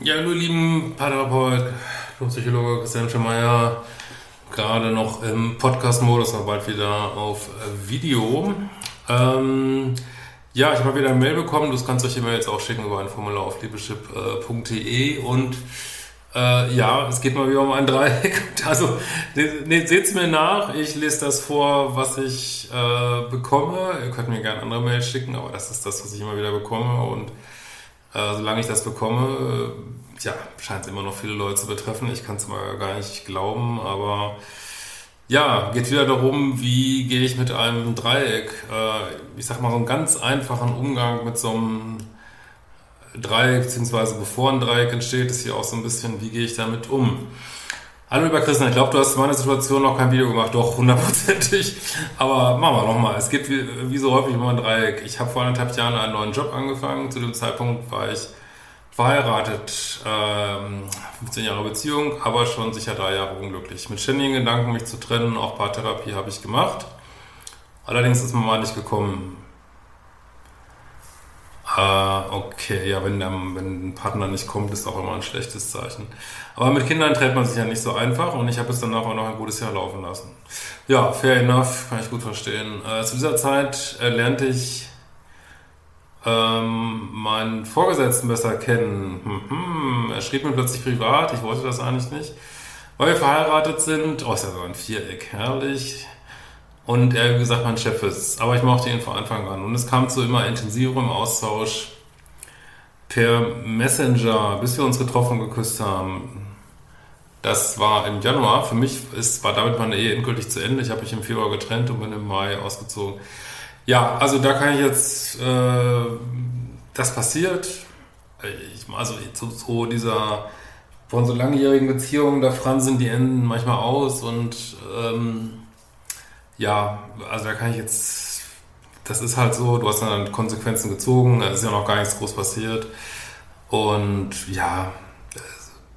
Ja, hallo lieben Paartherapeut, Psychologe Christian Schemeier, gerade noch im Podcast-Modus, aber bald wieder auf Video. Ähm, ja, ich habe wieder eine Mail bekommen, das kannst du euch immer jetzt auch schicken über ein Formular auf liebeschip.de und äh, ja, es geht mal wieder um ein Dreieck. Also ne, seht es mir nach, ich lese das vor, was ich äh, bekomme. Ihr könnt mir gerne andere Mails schicken, aber das ist das, was ich immer wieder bekomme und äh, solange ich das bekomme, äh, ja, scheint es immer noch viele Leute zu betreffen. Ich kann es mal gar nicht glauben, aber ja, geht wieder darum, wie gehe ich mit einem Dreieck, äh, ich sag mal so einen ganz einfachen Umgang mit so einem Dreieck, beziehungsweise bevor ein Dreieck entsteht, ist hier auch so ein bisschen, wie gehe ich damit um. Hallo lieber Christian, ich glaube, du hast zu meiner Situation noch kein Video gemacht, doch hundertprozentig. Aber machen wir nochmal. Es geht wie, wie, so häufig immer ein Dreieck. Ich habe vor anderthalb Jahren einen neuen Job angefangen. Zu dem Zeitpunkt war ich verheiratet, ähm, 15 Jahre Beziehung, aber schon sicher drei Jahre unglücklich. Mit ständigen Gedanken, mich zu trennen, auch Paartherapie habe ich gemacht. Allerdings ist man mal nicht gekommen. Ah, okay, ja, wenn, der, wenn ein Partner nicht kommt, ist auch immer ein schlechtes Zeichen. Aber mit Kindern trennt man sich ja nicht so einfach und ich habe es danach auch noch ein gutes Jahr laufen lassen. Ja, fair enough, kann ich gut verstehen. Äh, zu dieser Zeit äh, lernte ich ähm, meinen Vorgesetzten besser kennen. Hm, hm, er schrieb mir plötzlich privat, ich wollte das eigentlich nicht, weil wir verheiratet sind. Oh, ist ja so ein Viereck, herrlich. Und er, gesagt, mein Chef ist. Aber ich mochte ihn von Anfang an. Und es kam zu immer intensiverem Austausch per Messenger, bis wir uns getroffen und geküsst haben. Das war im Januar. Für mich ist, war damit meine Ehe endgültig zu Ende. Ich habe mich im Februar getrennt und bin im Mai ausgezogen. Ja, also da kann ich jetzt, äh, das passiert. Ich, also so, so dieser, von so langjährigen Beziehungen, da fransen die Enden manchmal aus und ähm, ja, also da kann ich jetzt, das ist halt so, du hast dann Konsequenzen gezogen, es ist ja noch gar nichts groß passiert. Und ja,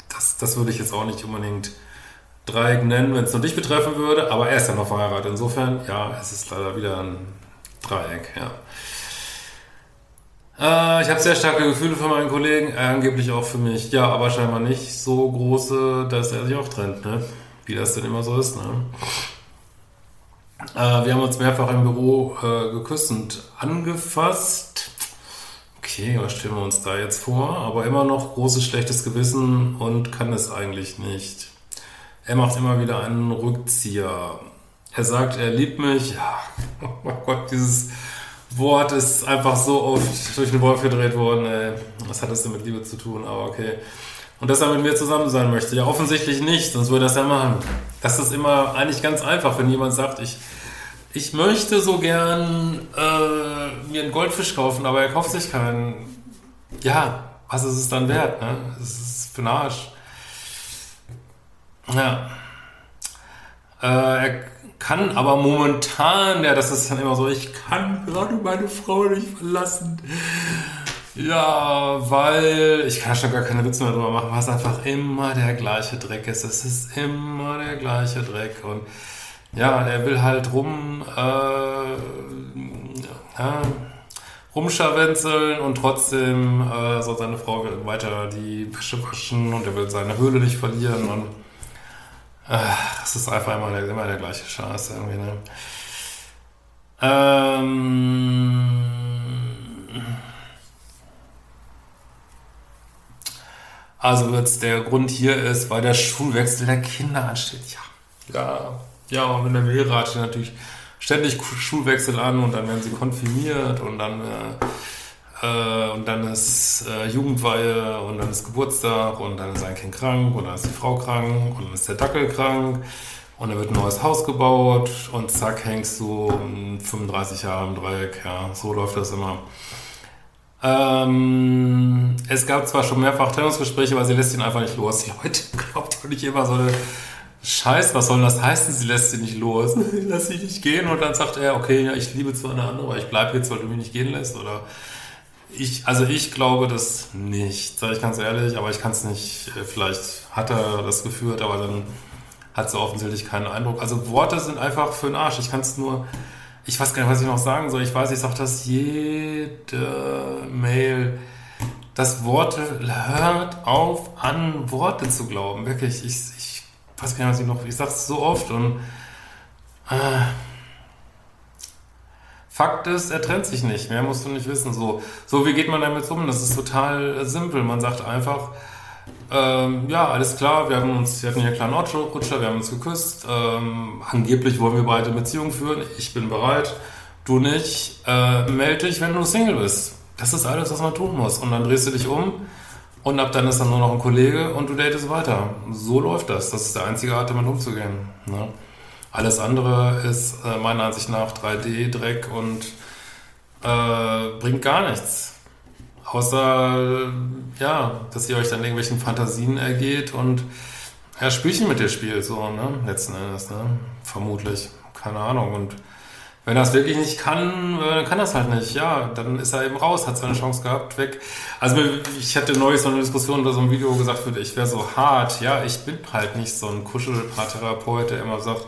das, das würde ich jetzt auch nicht unbedingt Dreieck nennen, wenn es nur dich betreffen würde, aber er ist ja noch verheiratet. Insofern, ja, es ist leider wieder ein Dreieck, ja. Äh, ich habe sehr starke Gefühle für meinen Kollegen, angeblich auch für mich. Ja, aber scheinbar nicht so große, dass er sich auch trennt, ne? Wie das denn immer so ist, ne? Äh, wir haben uns mehrfach im Büro äh, geküsst und angefasst. Okay, was stellen wir uns da jetzt vor? Aber immer noch großes schlechtes Gewissen und kann es eigentlich nicht. Er macht immer wieder einen Rückzieher. Er sagt, er liebt mich. Oh Gott, dieses Wort ist einfach so oft durch den Wolf gedreht worden. Ey. Was hat das denn mit Liebe zu tun? Aber okay. Und dass er mit mir zusammen sein möchte. Ja, offensichtlich nicht, sonst würde er das ja machen. Das ist immer eigentlich ganz einfach, wenn jemand sagt, ich, ich möchte so gern äh, mir einen Goldfisch kaufen, aber er kauft sich keinen. Ja, was ist es dann wert? Ne? Das ist für den Arsch. Ja. Äh, er kann aber momentan, ja, das ist dann immer so, ich kann gerade meine Frau nicht verlassen. Ja, weil ich kann schon gar keine Witze mehr drüber machen, weil es einfach immer der gleiche Dreck ist. Es ist immer der gleiche Dreck und ja, er will halt rum, äh, ja, rumscharwenzeln und trotzdem äh, soll seine Frau weiter die Wäsche waschen und er will seine Höhle nicht verlieren und äh, das ist einfach immer der, immer der gleiche Scheiß irgendwie, ne? Ähm, Also jetzt der Grund hier ist, weil der Schulwechsel der Kinder ansteht. Ja, ja, ja, und wenn der Lehrer steht natürlich ständig Schulwechsel an und dann werden sie konfirmiert und dann äh, äh, und dann ist äh, Jugendweihe und dann ist Geburtstag und dann ist ein Kind krank und dann ist die Frau krank und dann ist der Dackel krank und dann wird ein neues Haus gebaut und zack hängst du 35 Jahre im Dreieck. Ja, so läuft das immer. Ähm, es gab zwar schon mehrfach Trennungsgespräche, aber sie lässt ihn einfach nicht los. Die Leute glaubt doch nicht immer so eine Scheiß, was soll das heißen? Sie lässt sie nicht los. Lass sie nicht gehen und dann sagt er, okay, ja, ich liebe zwar eine andere, aber ich bleibe jetzt, weil du mich nicht gehen lässt. Oder ich, also ich glaube das nicht, sage ich ganz ehrlich, aber ich kann es nicht, äh, vielleicht hat er das geführt, aber dann hat sie offensichtlich keinen Eindruck. Also Worte sind einfach für den Arsch. Ich kann es nur, ich weiß gar nicht, was ich noch sagen soll. Ich weiß, ich sage das jede Mail. Das Worte, hört auf an Worte zu glauben. Wirklich, ich, ich weiß gar nicht, was ich noch, ich sage es so oft und äh, Fakt ist, er trennt sich nicht. Mehr musst du nicht wissen. So, so wie geht man damit um? Das ist total simpel. Man sagt einfach, ähm, ja, alles klar, wir haben uns, wir hatten hier einen kleinen Rutscher, wir haben uns geküsst. Ähm, angeblich wollen wir beide Beziehungen führen. Ich bin bereit, du nicht. Äh, melde dich, wenn du Single bist. Das ist alles, was man tun muss. Und dann drehst du dich um und ab dann ist dann nur noch ein Kollege und du datest weiter. So läuft das. Das ist der einzige Art, damit umzugehen. Ne? Alles andere ist äh, meiner Ansicht nach 3D-Dreck und äh, bringt gar nichts. Außer, ja, dass ihr euch dann irgendwelchen Fantasien ergeht und ja, Spielchen mit dir spielt, so, ne, letzten Endes, ne, vermutlich, keine Ahnung. Und wenn er es wirklich nicht kann, äh, dann kann er es halt nicht. Ja, dann ist er eben raus, hat seine Chance gehabt, weg. Also ich hatte neulich so eine Diskussion oder so ein Video gesagt, ich wäre so hart. Ja, ich bin halt nicht so ein Kuschelpaartherapeut, der immer sagt,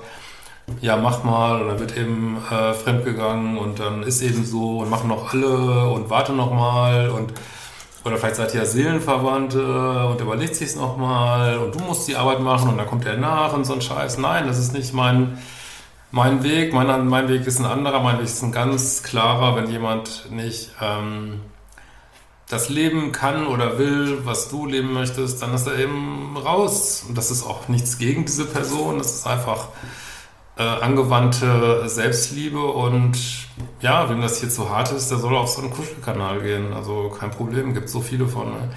ja, mach mal, und dann wird eben äh, fremdgegangen und dann ist eben so und machen noch alle und warte noch mal und oder vielleicht seid ihr ja Seelenverwandte und überlegt sich's noch mal und du musst die Arbeit machen und dann kommt er nach und so ein Scheiß. Nein, das ist nicht mein mein Weg. Mein, mein Weg ist ein anderer. Mein Weg ist ein ganz klarer, wenn jemand nicht ähm, das leben kann oder will, was du leben möchtest, dann ist er eben raus. Und das ist auch nichts gegen diese Person. Das ist einfach äh, angewandte Selbstliebe und ja, wenn das hier zu hart ist, der soll auf so einen Kuschelkanal gehen. Also kein Problem, gibt so viele von. Ne?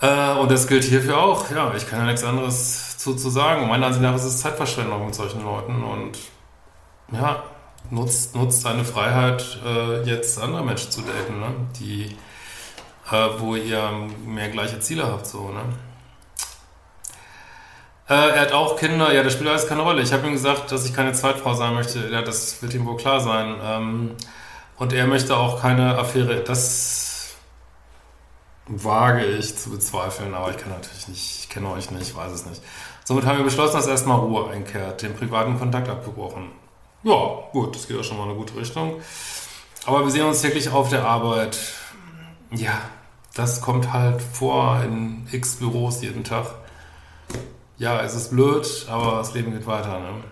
Äh, und das gilt hierfür auch. Ja, ich kann ja nichts anderes zu, zu sagen. Meiner Ansicht nach ist es Zeitverschwendung mit solchen Leuten und ja, nutzt, nutzt seine Freiheit, äh, jetzt andere Menschen zu daten, ne? die, äh, wo ihr mehr gleiche Ziele habt, so, ne? Äh, er hat auch Kinder, ja, das spielt alles keine Rolle. Ich habe ihm gesagt, dass ich keine Zweitfrau sein möchte. Ja, das wird ihm wohl klar sein. Ähm, und er möchte auch keine Affäre. Das wage ich zu bezweifeln, aber ich kann natürlich nicht, ich kenne euch nicht, ich weiß es nicht. Somit haben wir beschlossen, dass erstmal Ruhe einkehrt, den privaten Kontakt abgebrochen. Ja, gut, das geht auch schon mal in eine gute Richtung. Aber wir sehen uns täglich auf der Arbeit. Ja, das kommt halt vor in x Büros jeden Tag ja, es ist blöd, aber das Leben geht weiter. Ne?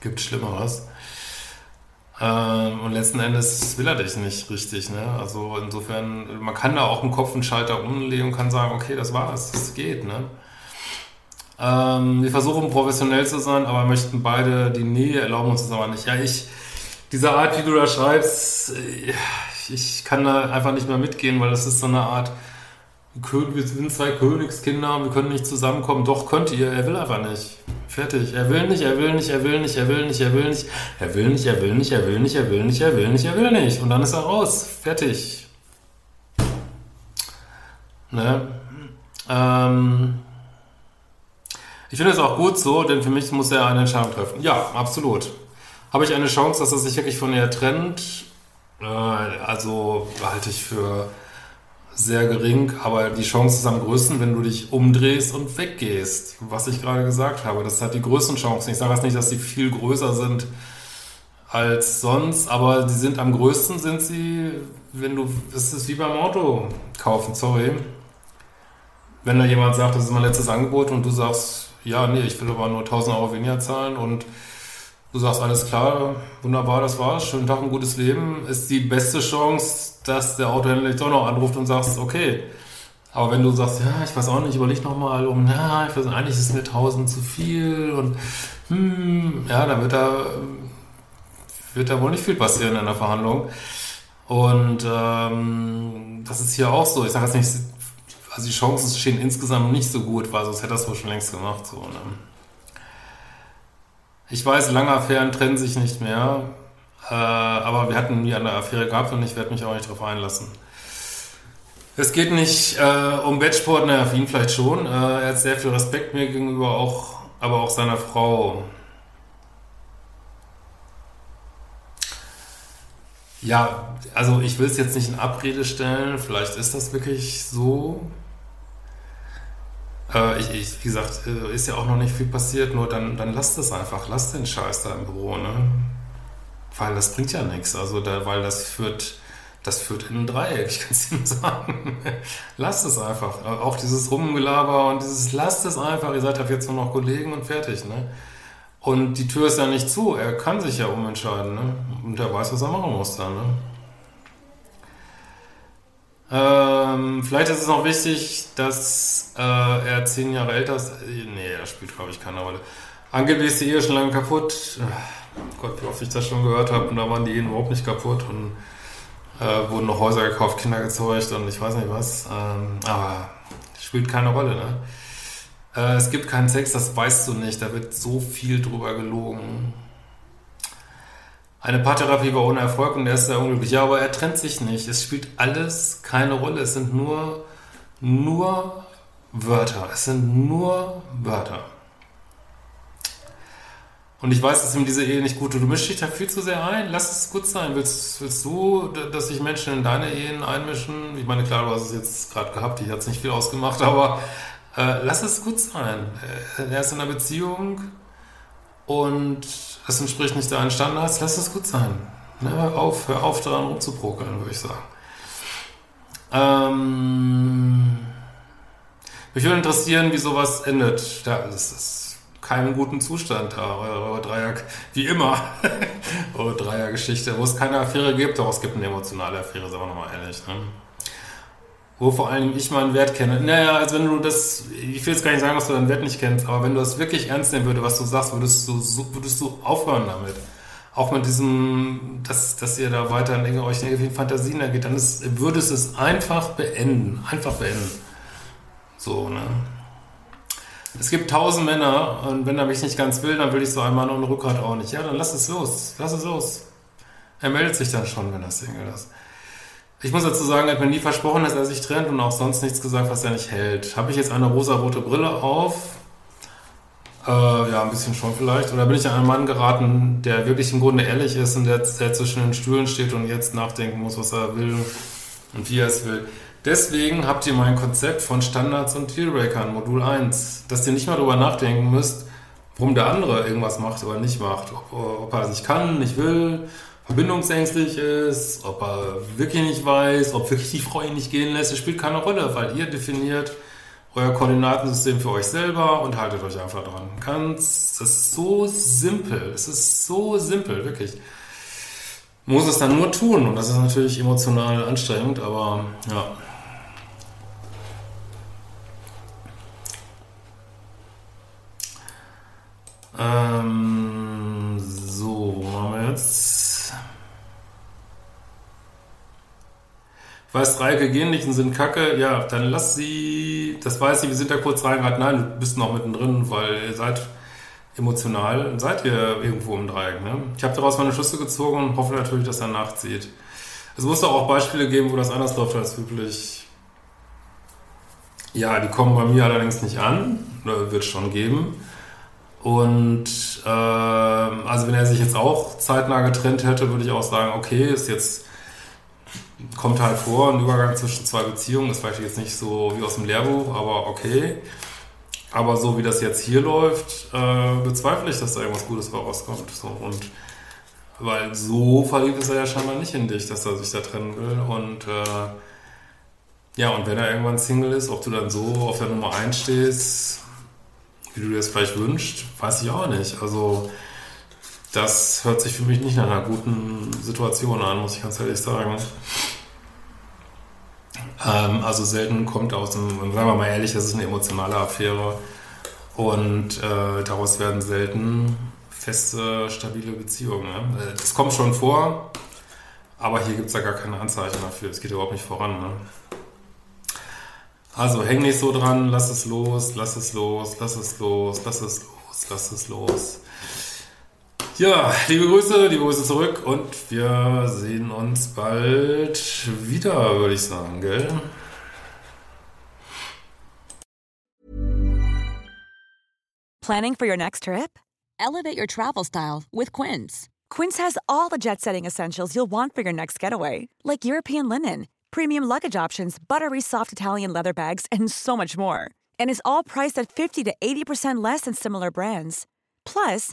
Gibt Schlimmeres. Ähm, und letzten Endes will er dich nicht richtig. Ne? Also insofern, man kann da auch im Kopf einen Schalter umlegen und kann sagen, okay, das war's, das geht. Ne? Ähm, wir versuchen professionell zu sein, aber möchten beide die Nähe erlauben uns das aber nicht. Ja, ich, diese Art, wie du da schreibst, ich kann da einfach nicht mehr mitgehen, weil das ist so eine Art wir sind zwei Königskinder, wir können nicht zusammenkommen. Doch könnt ihr, er will einfach nicht. Fertig. Er will nicht, er will nicht, er will nicht, er will nicht, er will nicht, er will nicht, er will nicht, er will nicht, er will nicht, er will nicht, er will nicht. Und dann ist er raus. Fertig. Ne? Ähm ich finde es auch gut so, denn für mich muss er eine Entscheidung treffen. Ja, absolut. Habe ich eine Chance, dass er sich wirklich von ihr trennt? Äh, also halte ich für sehr gering, aber die Chance ist am größten, wenn du dich umdrehst und weggehst. Was ich gerade gesagt habe, das hat die größten Chancen. Ich sage jetzt nicht, dass sie viel größer sind als sonst, aber die sind am größten sind sie, wenn du, es ist wie beim Auto kaufen, sorry. Wenn da jemand sagt, das ist mein letztes Angebot und du sagst, ja, nee, ich will aber nur 1000 Euro weniger zahlen und du sagst, alles klar, wunderbar, das war's, schönen Tag, ein gutes Leben, ist die beste Chance, dass der Autohändler dich doch noch anruft und sagst, okay. Aber wenn du sagst, ja, ich weiß auch nicht, überleg nochmal um, ja, ich weiß eigentlich ist mir 1000 zu viel und hm, ja, dann wird da, wird da wohl nicht viel passieren in der Verhandlung. Und ähm, das ist hier auch so. Ich sage jetzt nicht, also die Chancen stehen insgesamt nicht so gut, weil sonst hätte das wohl schon längst gemacht. So, ne? Ich weiß, lange Affären trennen sich nicht mehr, äh, aber wir hatten nie eine Affäre gehabt und ich werde mich auch nicht darauf einlassen. Es geht nicht äh, um Wettsport, naja, für ihn vielleicht schon. Äh, er hat sehr viel Respekt mir gegenüber, auch, aber auch seiner Frau. Ja, also ich will es jetzt nicht in Abrede stellen, vielleicht ist das wirklich so. Äh, ich, ich, wie gesagt, äh, ist ja auch noch nicht viel passiert, nur dann, dann lasst es einfach, lasst den Scheiß da im Büro, ne? Weil das bringt ja nichts, also da, weil das führt, das führt in ein Dreieck, ich kann es Ihnen sagen. lasst es einfach. Auch dieses Rumgelaber und dieses lasst es einfach, ihr seid ab jetzt nur noch Kollegen und fertig, ne? Und die Tür ist ja nicht zu, er kann sich ja umentscheiden, ne? Und er weiß, was er machen muss dann, ne? Ähm, vielleicht ist es noch wichtig, dass äh, er zehn Jahre älter ist. Nee, das spielt, glaube ich, keine Rolle. Angeblich ist die Ehe schon lange kaputt. Gott, wie oft ich das schon gehört habe. Und da waren die Ehen überhaupt nicht kaputt. Und äh, wurden noch Häuser gekauft, Kinder gezeugt und ich weiß nicht was. Ähm, aber spielt keine Rolle, ne? Äh, es gibt keinen Sex, das weißt du nicht. Da wird so viel drüber gelogen. Eine Paartherapie war ohne Erfolg und er ist sehr unglücklich. Ja, aber er trennt sich nicht. Es spielt alles keine Rolle. Es sind nur, nur Wörter. Es sind nur Wörter. Und ich weiß, dass ihm diese Ehe nicht gut tut. Du mischst dich da viel zu sehr ein. Lass es gut sein. Willst, willst du, dass sich Menschen in deine Ehen einmischen? Ich meine, klar, du hast es jetzt gerade gehabt. Ich hat es nicht viel ausgemacht, aber äh, lass es gut sein. Er ist in einer Beziehung und es entspricht nicht deinen Standards, lass es gut sein. Ne, hör, auf, hör auf daran rumzuprokeln, würde ich sagen. Ähm, mich würde interessieren, wie sowas endet. Ja, es ist keinem guten Zustand da. Eure Dreier, wie immer, eure Dreiergeschichte, wo es keine Affäre gibt, doch es gibt eine emotionale Affäre, sagen wir nochmal ehrlich. Ne? Wo vor allem ich meinen Wert kenne. Naja, also wenn du das, ich will jetzt gar nicht sagen, dass du deinen Wert nicht kennst, aber wenn du das wirklich ernst nehmen würdest, was du sagst, würdest du, würdest du aufhören damit. Auch mit diesem, dass, dass ihr da weiter in euch negativen Fantasien ergeht, dann ist, würdest du es einfach beenden. Einfach beenden. So, ne? Es gibt tausend Männer und wenn er mich nicht ganz will, dann will ich so einmal noch einen Rückgrat auch nicht. Ja, dann lass es los. Lass es los. Er meldet sich dann schon, wenn er Single ist. Ich muss dazu sagen, er hat mir nie versprochen, dass er sich trennt und auch sonst nichts gesagt, was er nicht hält. Habe ich jetzt eine rosa-rote Brille auf? Äh, ja, ein bisschen schon vielleicht. Oder bin ich an einen Mann geraten, der wirklich im Grunde ehrlich ist und der, der zwischen den Stühlen steht und jetzt nachdenken muss, was er will und wie er es will. Deswegen habt ihr mein Konzept von Standards und Dealbreakern, Modul 1, dass ihr nicht mal darüber nachdenken müsst, warum der andere irgendwas macht oder nicht macht. Ob, ob er es nicht kann, nicht will, verbindungsängstlich ist, ob er wirklich nicht weiß, ob wirklich die Frau ihn nicht gehen lässt, das spielt keine Rolle, weil ihr definiert euer Koordinatensystem für euch selber und haltet euch einfach dran. Ganz, das ist so simpel, es ist so simpel, wirklich. Muss es dann nur tun und das ist natürlich emotional anstrengend, aber ja. Ähm, so, wo haben wir jetzt? Weiß, Dreiecke gehen nicht und sind kacke, ja, dann lass sie, das weiß ich, wir sind da kurz reingegangen, nein, du bist noch mittendrin, weil ihr seid emotional, seid ihr irgendwo im Dreieck. Ne? Ich habe daraus meine Schlüsse gezogen und hoffe natürlich, dass er nachzieht. Es muss doch auch Beispiele geben, wo das anders läuft als üblich. Ja, die kommen bei mir allerdings nicht an, wird schon geben. Und äh, also wenn er sich jetzt auch zeitnah getrennt hätte, würde ich auch sagen, okay, ist jetzt kommt halt vor, ein Übergang zwischen zwei Beziehungen, weiß ich jetzt nicht so wie aus dem Lehrbuch, aber okay. Aber so wie das jetzt hier läuft, äh, bezweifle ich, dass da irgendwas Gutes bei rauskommt. So, und weil so verliebt ist er ja scheinbar nicht in dich, dass er sich da trennen will. Und äh, ja, und wenn er irgendwann Single ist, ob du dann so auf der Nummer 1 stehst, wie du dir das vielleicht wünschst, weiß ich auch nicht. Also das hört sich für mich nicht nach einer guten Situation an, muss ich ganz ehrlich sagen. Ähm, also selten kommt aus dem, sagen wir mal ehrlich, das ist eine emotionale Affäre und äh, daraus werden selten feste, stabile Beziehungen. Ne? Das kommt schon vor, aber hier gibt es ja gar keine Anzeichen dafür. Es geht überhaupt nicht voran. Ne? Also häng nicht so dran, lass es los, lass es los, lass es los, lass es los, lass es los. Ja, liebe Grüße, liebe Grüße zurück und wir sehen uns bald wieder, würde ich sagen, gell? Planning for your next trip? Elevate your travel style with Quince. Quince has all the jet-setting essentials you'll want for your next getaway, like European linen, premium luggage options, buttery soft Italian leather bags, and so much more. And is all priced at 50 to 80% less than similar brands. Plus,